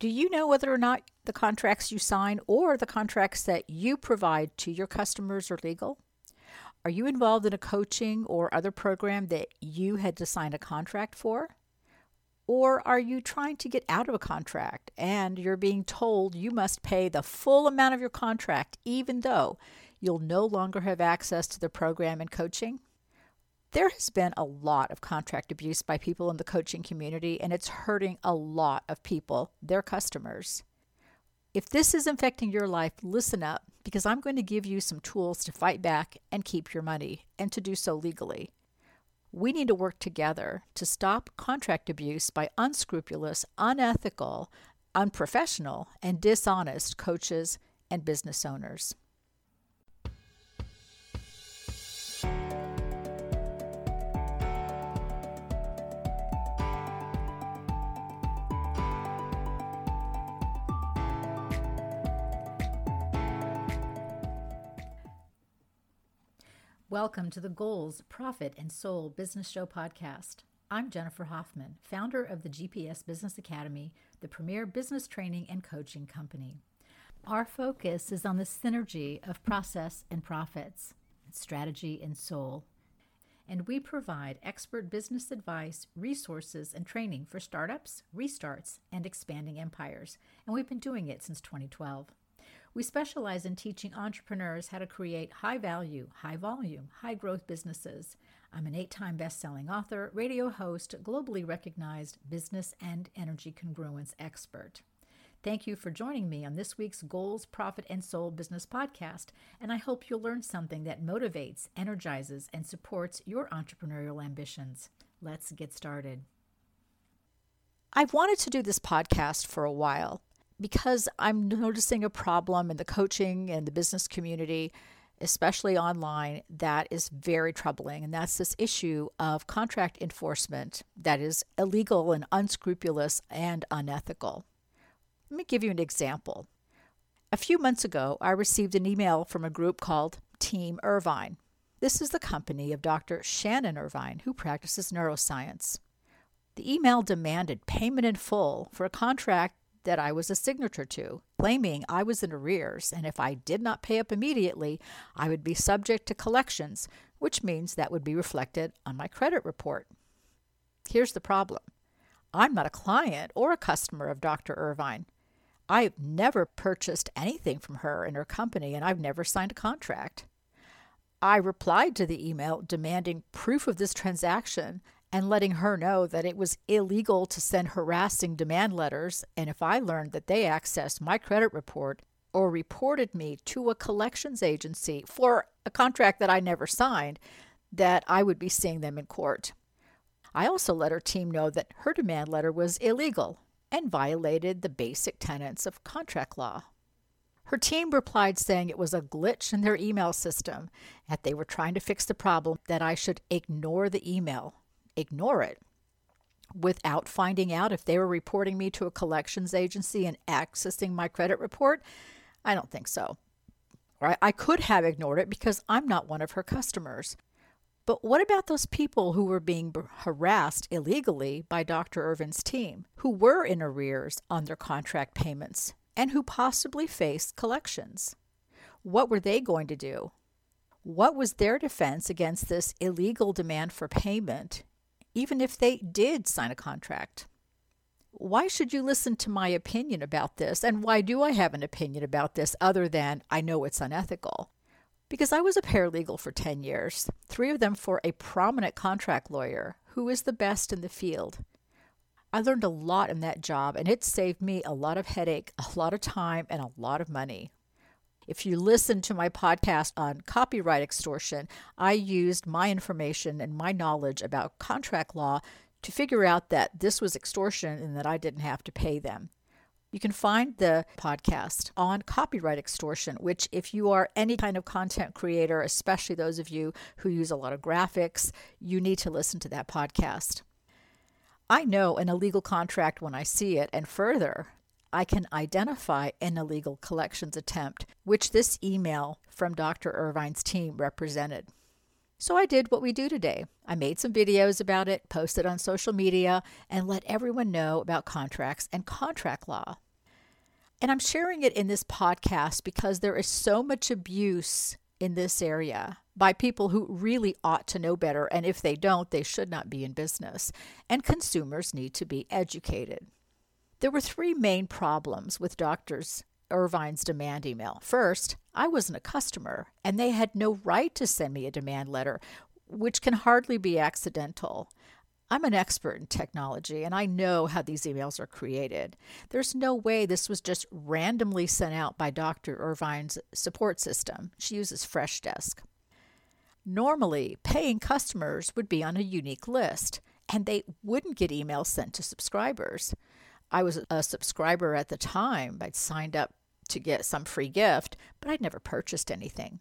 Do you know whether or not the contracts you sign or the contracts that you provide to your customers are legal? Are you involved in a coaching or other program that you had to sign a contract for? Or are you trying to get out of a contract and you're being told you must pay the full amount of your contract even though you'll no longer have access to the program and coaching? There has been a lot of contract abuse by people in the coaching community, and it's hurting a lot of people, their customers. If this is infecting your life, listen up because I'm going to give you some tools to fight back and keep your money, and to do so legally. We need to work together to stop contract abuse by unscrupulous, unethical, unprofessional, and dishonest coaches and business owners. Welcome to the Goals, Profit, and Soul Business Show podcast. I'm Jennifer Hoffman, founder of the GPS Business Academy, the premier business training and coaching company. Our focus is on the synergy of process and profits, strategy and soul. And we provide expert business advice, resources, and training for startups, restarts, and expanding empires. And we've been doing it since 2012. We specialize in teaching entrepreneurs how to create high value, high volume, high growth businesses. I'm an eight time best selling author, radio host, globally recognized business and energy congruence expert. Thank you for joining me on this week's Goals, Profit, and Soul Business Podcast, and I hope you'll learn something that motivates, energizes, and supports your entrepreneurial ambitions. Let's get started. I've wanted to do this podcast for a while because I'm noticing a problem in the coaching and the business community, especially online, that is very troubling. And that's this issue of contract enforcement that is illegal and unscrupulous and unethical. Let me give you an example. A few months ago, I received an email from a group called Team Irvine. This is the company of Dr. Shannon Irvine, who practices neuroscience. The email demanded payment in full for a contract that I was a signature to, claiming I was in arrears, and if I did not pay up immediately, I would be subject to collections, which means that would be reflected on my credit report. Here's the problem I'm not a client or a customer of Dr. Irvine. I've never purchased anything from her and her company, and I've never signed a contract. I replied to the email demanding proof of this transaction and letting her know that it was illegal to send harassing demand letters. And if I learned that they accessed my credit report or reported me to a collections agency for a contract that I never signed, that I would be seeing them in court. I also let her team know that her demand letter was illegal and violated the basic tenets of contract law. Her team replied saying it was a glitch in their email system, that they were trying to fix the problem, that I should ignore the email ignore it without finding out if they were reporting me to a collections agency and accessing my credit report? I don't think so. Right? I could have ignored it because I'm not one of her customers. But what about those people who were being harassed illegally by Dr. Irvine's team, who were in arrears on their contract payments and who possibly faced collections? What were they going to do? What was their defense against this illegal demand for payment even if they did sign a contract. Why should you listen to my opinion about this? And why do I have an opinion about this other than I know it's unethical? Because I was a paralegal for 10 years, three of them for a prominent contract lawyer who is the best in the field. I learned a lot in that job, and it saved me a lot of headache, a lot of time, and a lot of money. If you listen to my podcast on copyright extortion, I used my information and my knowledge about contract law to figure out that this was extortion and that I didn't have to pay them. You can find the podcast on copyright extortion, which, if you are any kind of content creator, especially those of you who use a lot of graphics, you need to listen to that podcast. I know an illegal contract when I see it, and further, I can identify an illegal collections attempt, which this email from Dr. Irvine's team represented. So I did what we do today. I made some videos about it, posted on social media, and let everyone know about contracts and contract law. And I'm sharing it in this podcast because there is so much abuse in this area by people who really ought to know better. And if they don't, they should not be in business. And consumers need to be educated. There were three main problems with doctors Irvine's demand email. First, I wasn't a customer, and they had no right to send me a demand letter, which can hardly be accidental. I'm an expert in technology and I know how these emails are created. There's no way this was just randomly sent out by Dr. Irvine's support system. She uses Freshdesk. Normally, paying customers would be on a unique list and they wouldn't get emails sent to subscribers. I was a subscriber at the time. I'd signed up to get some free gift, but I'd never purchased anything.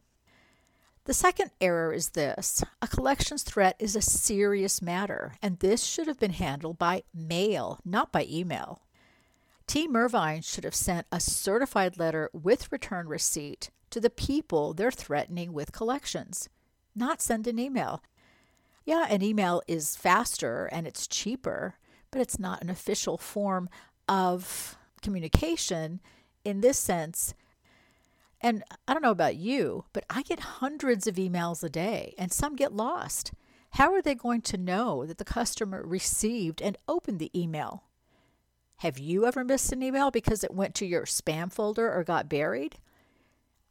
The second error is this a collections threat is a serious matter, and this should have been handled by mail, not by email. Team Irvine should have sent a certified letter with return receipt to the people they're threatening with collections, not send an email. Yeah, an email is faster and it's cheaper, but it's not an official form of communication in this sense and I don't know about you, but I get hundreds of emails a day, and some get lost. How are they going to know that the customer received and opened the email? Have you ever missed an email because it went to your spam folder or got buried?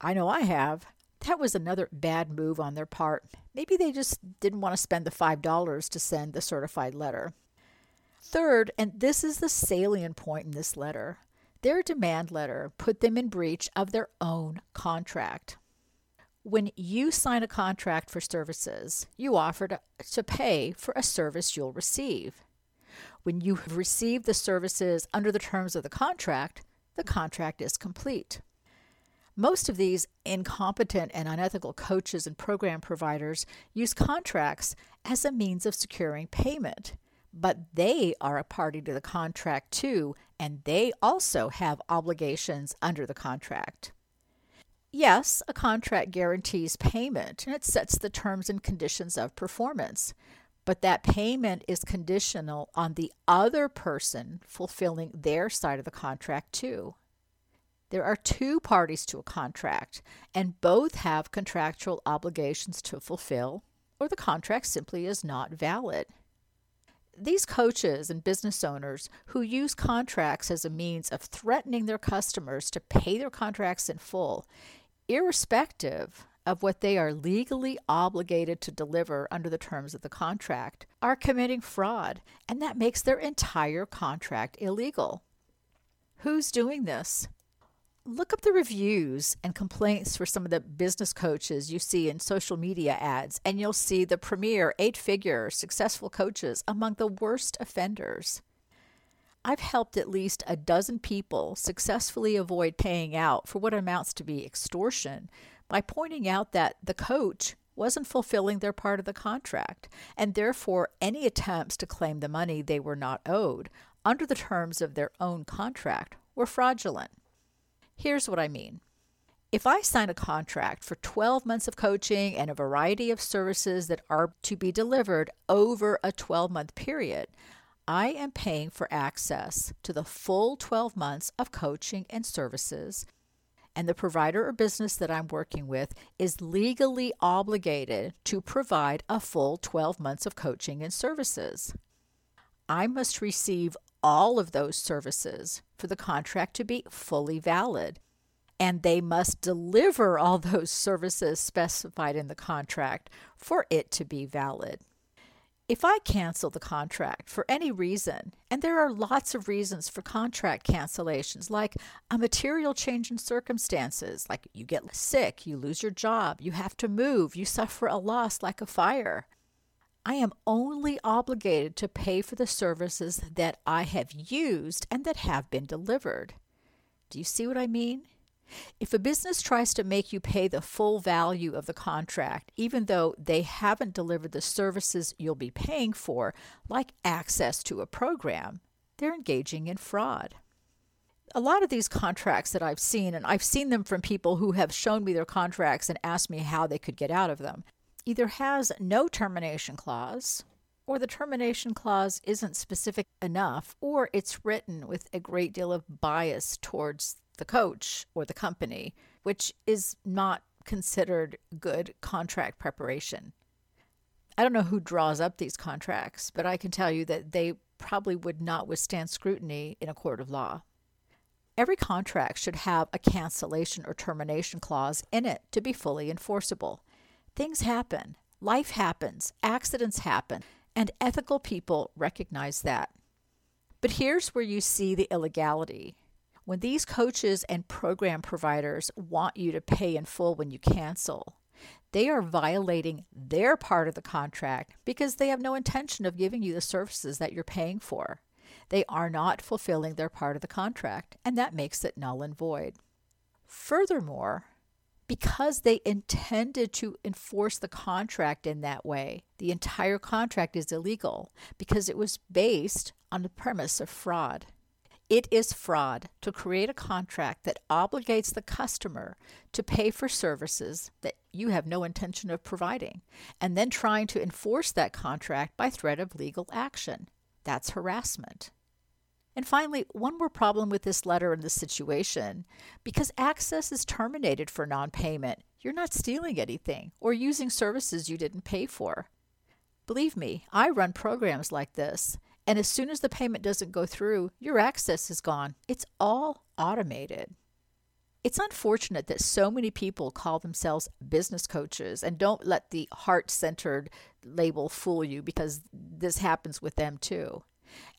I know I have. That was another bad move on their part. Maybe they just didn't want to spend the $5 to send the certified letter. Third, and this is the salient point in this letter, their demand letter put them in breach of their own contract. When you sign a contract for services, you offer to, pay for a service you'll receive. When you have received the services under the terms of the contract, the contract is complete. Most of these incompetent and unethical coaches and program providers use contracts as a means of securing payment but they are a party to the contract too, and they also have obligations under the contract. Yes, a contract guarantees payment and it sets the terms and conditions of performance, but that payment is conditional on the other person fulfilling their side of the contract too. There are two parties to a contract, and both have contractual obligations to fulfill, or the contract simply is not valid these coaches and business owners who use contracts as a means of threatening their customers to pay their contracts in full, irrespective of what they are legally obligated to deliver under the terms of the contract, are committing fraud, and that makes their entire contract illegal. Who's doing this? Look up the reviews and complaints for some of the business coaches you see in social media ads, and you'll see the premier eight figure successful coaches among the worst offenders. I've helped at least a dozen people successfully avoid paying out for what amounts to be extortion by pointing out that the coach wasn't fulfilling their part of the contract, and therefore any attempts to claim the money they were not owed under the terms of their own contract were fraudulent. Here's what I mean. If I sign a contract for 12 months of coaching and a variety of services that are to be delivered over a 12 month period, I am paying for access to the full 12 months of coaching and services. And the provider or business that I'm working with is legally obligated to provide a full 12 months of coaching and services. I must receive all of those services for the contract to be fully valid. And they must deliver all those services specified in the contract for it to be valid. If I cancel the contract for any reason, and there are lots of reasons for contract cancellations, like a material change in circumstances, like you get sick, you lose your job, you have to move, you suffer a loss like a fire, I am only obligated to pay for the services that I have used and that have been delivered. Do you see what I mean? If a business tries to make you pay the full value of the contract, even though they haven't delivered the services you'll be paying for, like access to a program, they're engaging in fraud. A lot of these contracts that I've seen, and I've seen them from people who have shown me their contracts and asked me how they could get out of them, either has no termination clause or the termination clause isn't specific enough, or it's written with a great deal of bias towards the coach or the company, which is not considered good contract preparation. I don't know who draws up these contracts, but I can tell you that they probably would not withstand scrutiny in a court of law. Every contract should have a cancellation or termination clause in it to be fully enforceable. Things happen, life happens, accidents happen, and ethical people recognize that. But here's where you see the illegality. When these coaches and program providers want you to pay in full when you cancel, they are violating their part of the contract because they have no intention of giving you the services that you're paying for. They are not fulfilling their part of the contract, and that makes it null and void. Furthermore, because they intended to enforce the contract in that way, the entire contract is illegal because it was based on the premise of fraud. It is fraud to create a contract that obligates the customer to pay for services that you have no intention of providing, and then trying to enforce that contract by threat of legal action. That's harassment. And finally, one more problem with this letter and this situation because access is terminated for non payment, you're not stealing anything or using services you didn't pay for. Believe me, I run programs like this, and as soon as the payment doesn't go through, your access is gone. It's all automated. It's unfortunate that so many people call themselves business coaches and don't let the heart centered label fool you because this happens with them too.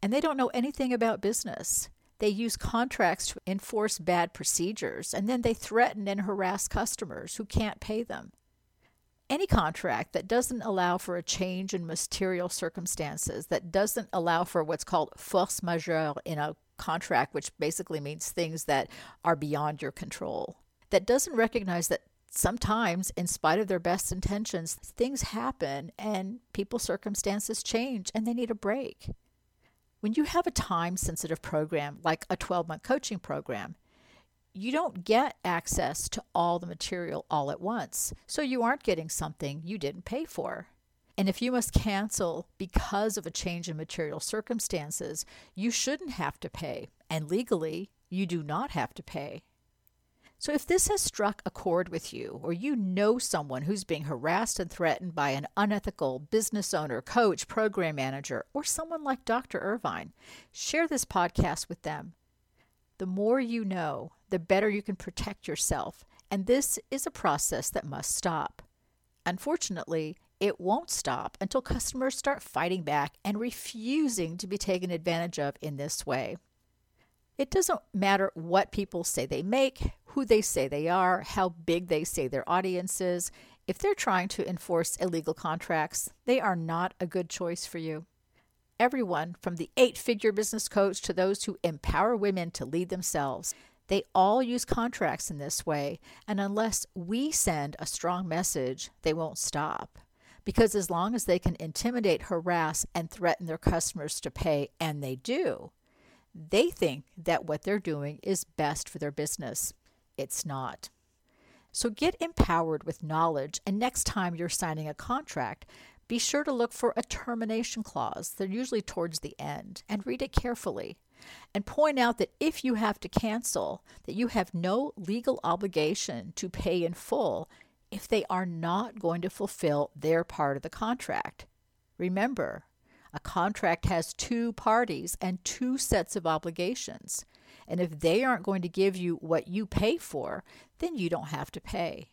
And they don't know anything about business. They use contracts to enforce bad procedures and then they threaten and harass customers who can't pay them any contract that doesn't allow for a change in material circumstances, that doesn't allow for what's called force majeure in a contract, which basically means things that are beyond your control, that doesn't recognize that sometimes, in spite of their best intentions, things happen and people's circumstances change and they need a break. When you have a time sensitive program like a 12 month coaching program, you don't get access to all the material all at once. So you aren't getting something you didn't pay for. And if you must cancel because of a change in material circumstances, you shouldn't have to pay. And legally, you do not have to pay. So if this has struck a chord with you, or you know someone who's being harassed and threatened by an unethical business owner, coach, program manager, or someone like Dr. Irvine, share this podcast with them. The more you know, the better you can protect yourself, and this is a process that must stop. Unfortunately, it won't stop until customers start fighting back and refusing to be taken advantage of in this way. It doesn't matter what people say they make, who they say they are, how big they say their audience is. If they're trying to enforce illegal contracts, they are not a good choice for you everyone from the eight figure business coach to those who empower women to lead themselves. They all use contracts in this way, and unless we send a strong message, they won't stop. Because as long as they can intimidate, harass, and threaten their customers to pay, and they do, they think that what they're doing is best for their business. It's not. So get empowered with knowledge, and next time you're signing a contract, be sure to look for a termination clause. They're usually towards the end and read it carefully. And point out that if you have to cancel, that you have no legal obligation to pay in full if they are not going to fulfill their part of the contract. Remember, a contract has two parties and two sets of obligations. And if they aren't going to give you what you pay for, then you don't have to pay.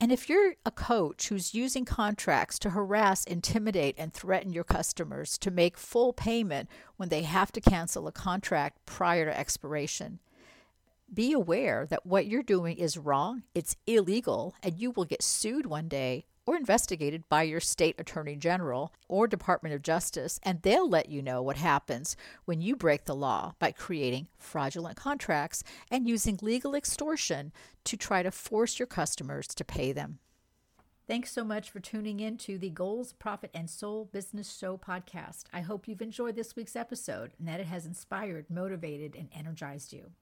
And if you're a coach who's using contracts to harass, intimidate, and threaten your customers to make full payment when they have to cancel a contract prior to expiration, be aware that what you're doing is wrong, it's illegal, and you will get sued one day or investigated by your state attorney general or Department of Justice, and they'll let you know what happens when you break the law by creating fraudulent contracts and using legal extortion to try to force your customers to pay them. Thanks so much for tuning in to the Goals, Profit, and Soul Business Show podcast. I hope you've enjoyed this week's episode and that it has inspired, motivated, and energized you.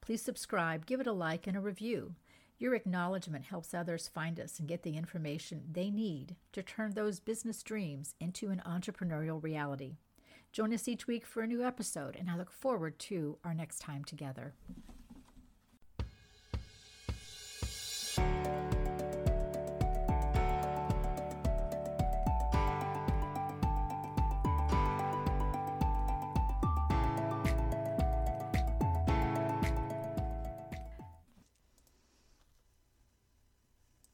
Please subscribe, give it a like, and a review. Your acknowledgement helps others find us and get the information they need to turn those business dreams into an entrepreneurial reality. Join us each week for a new episode, and I look forward to our next time together.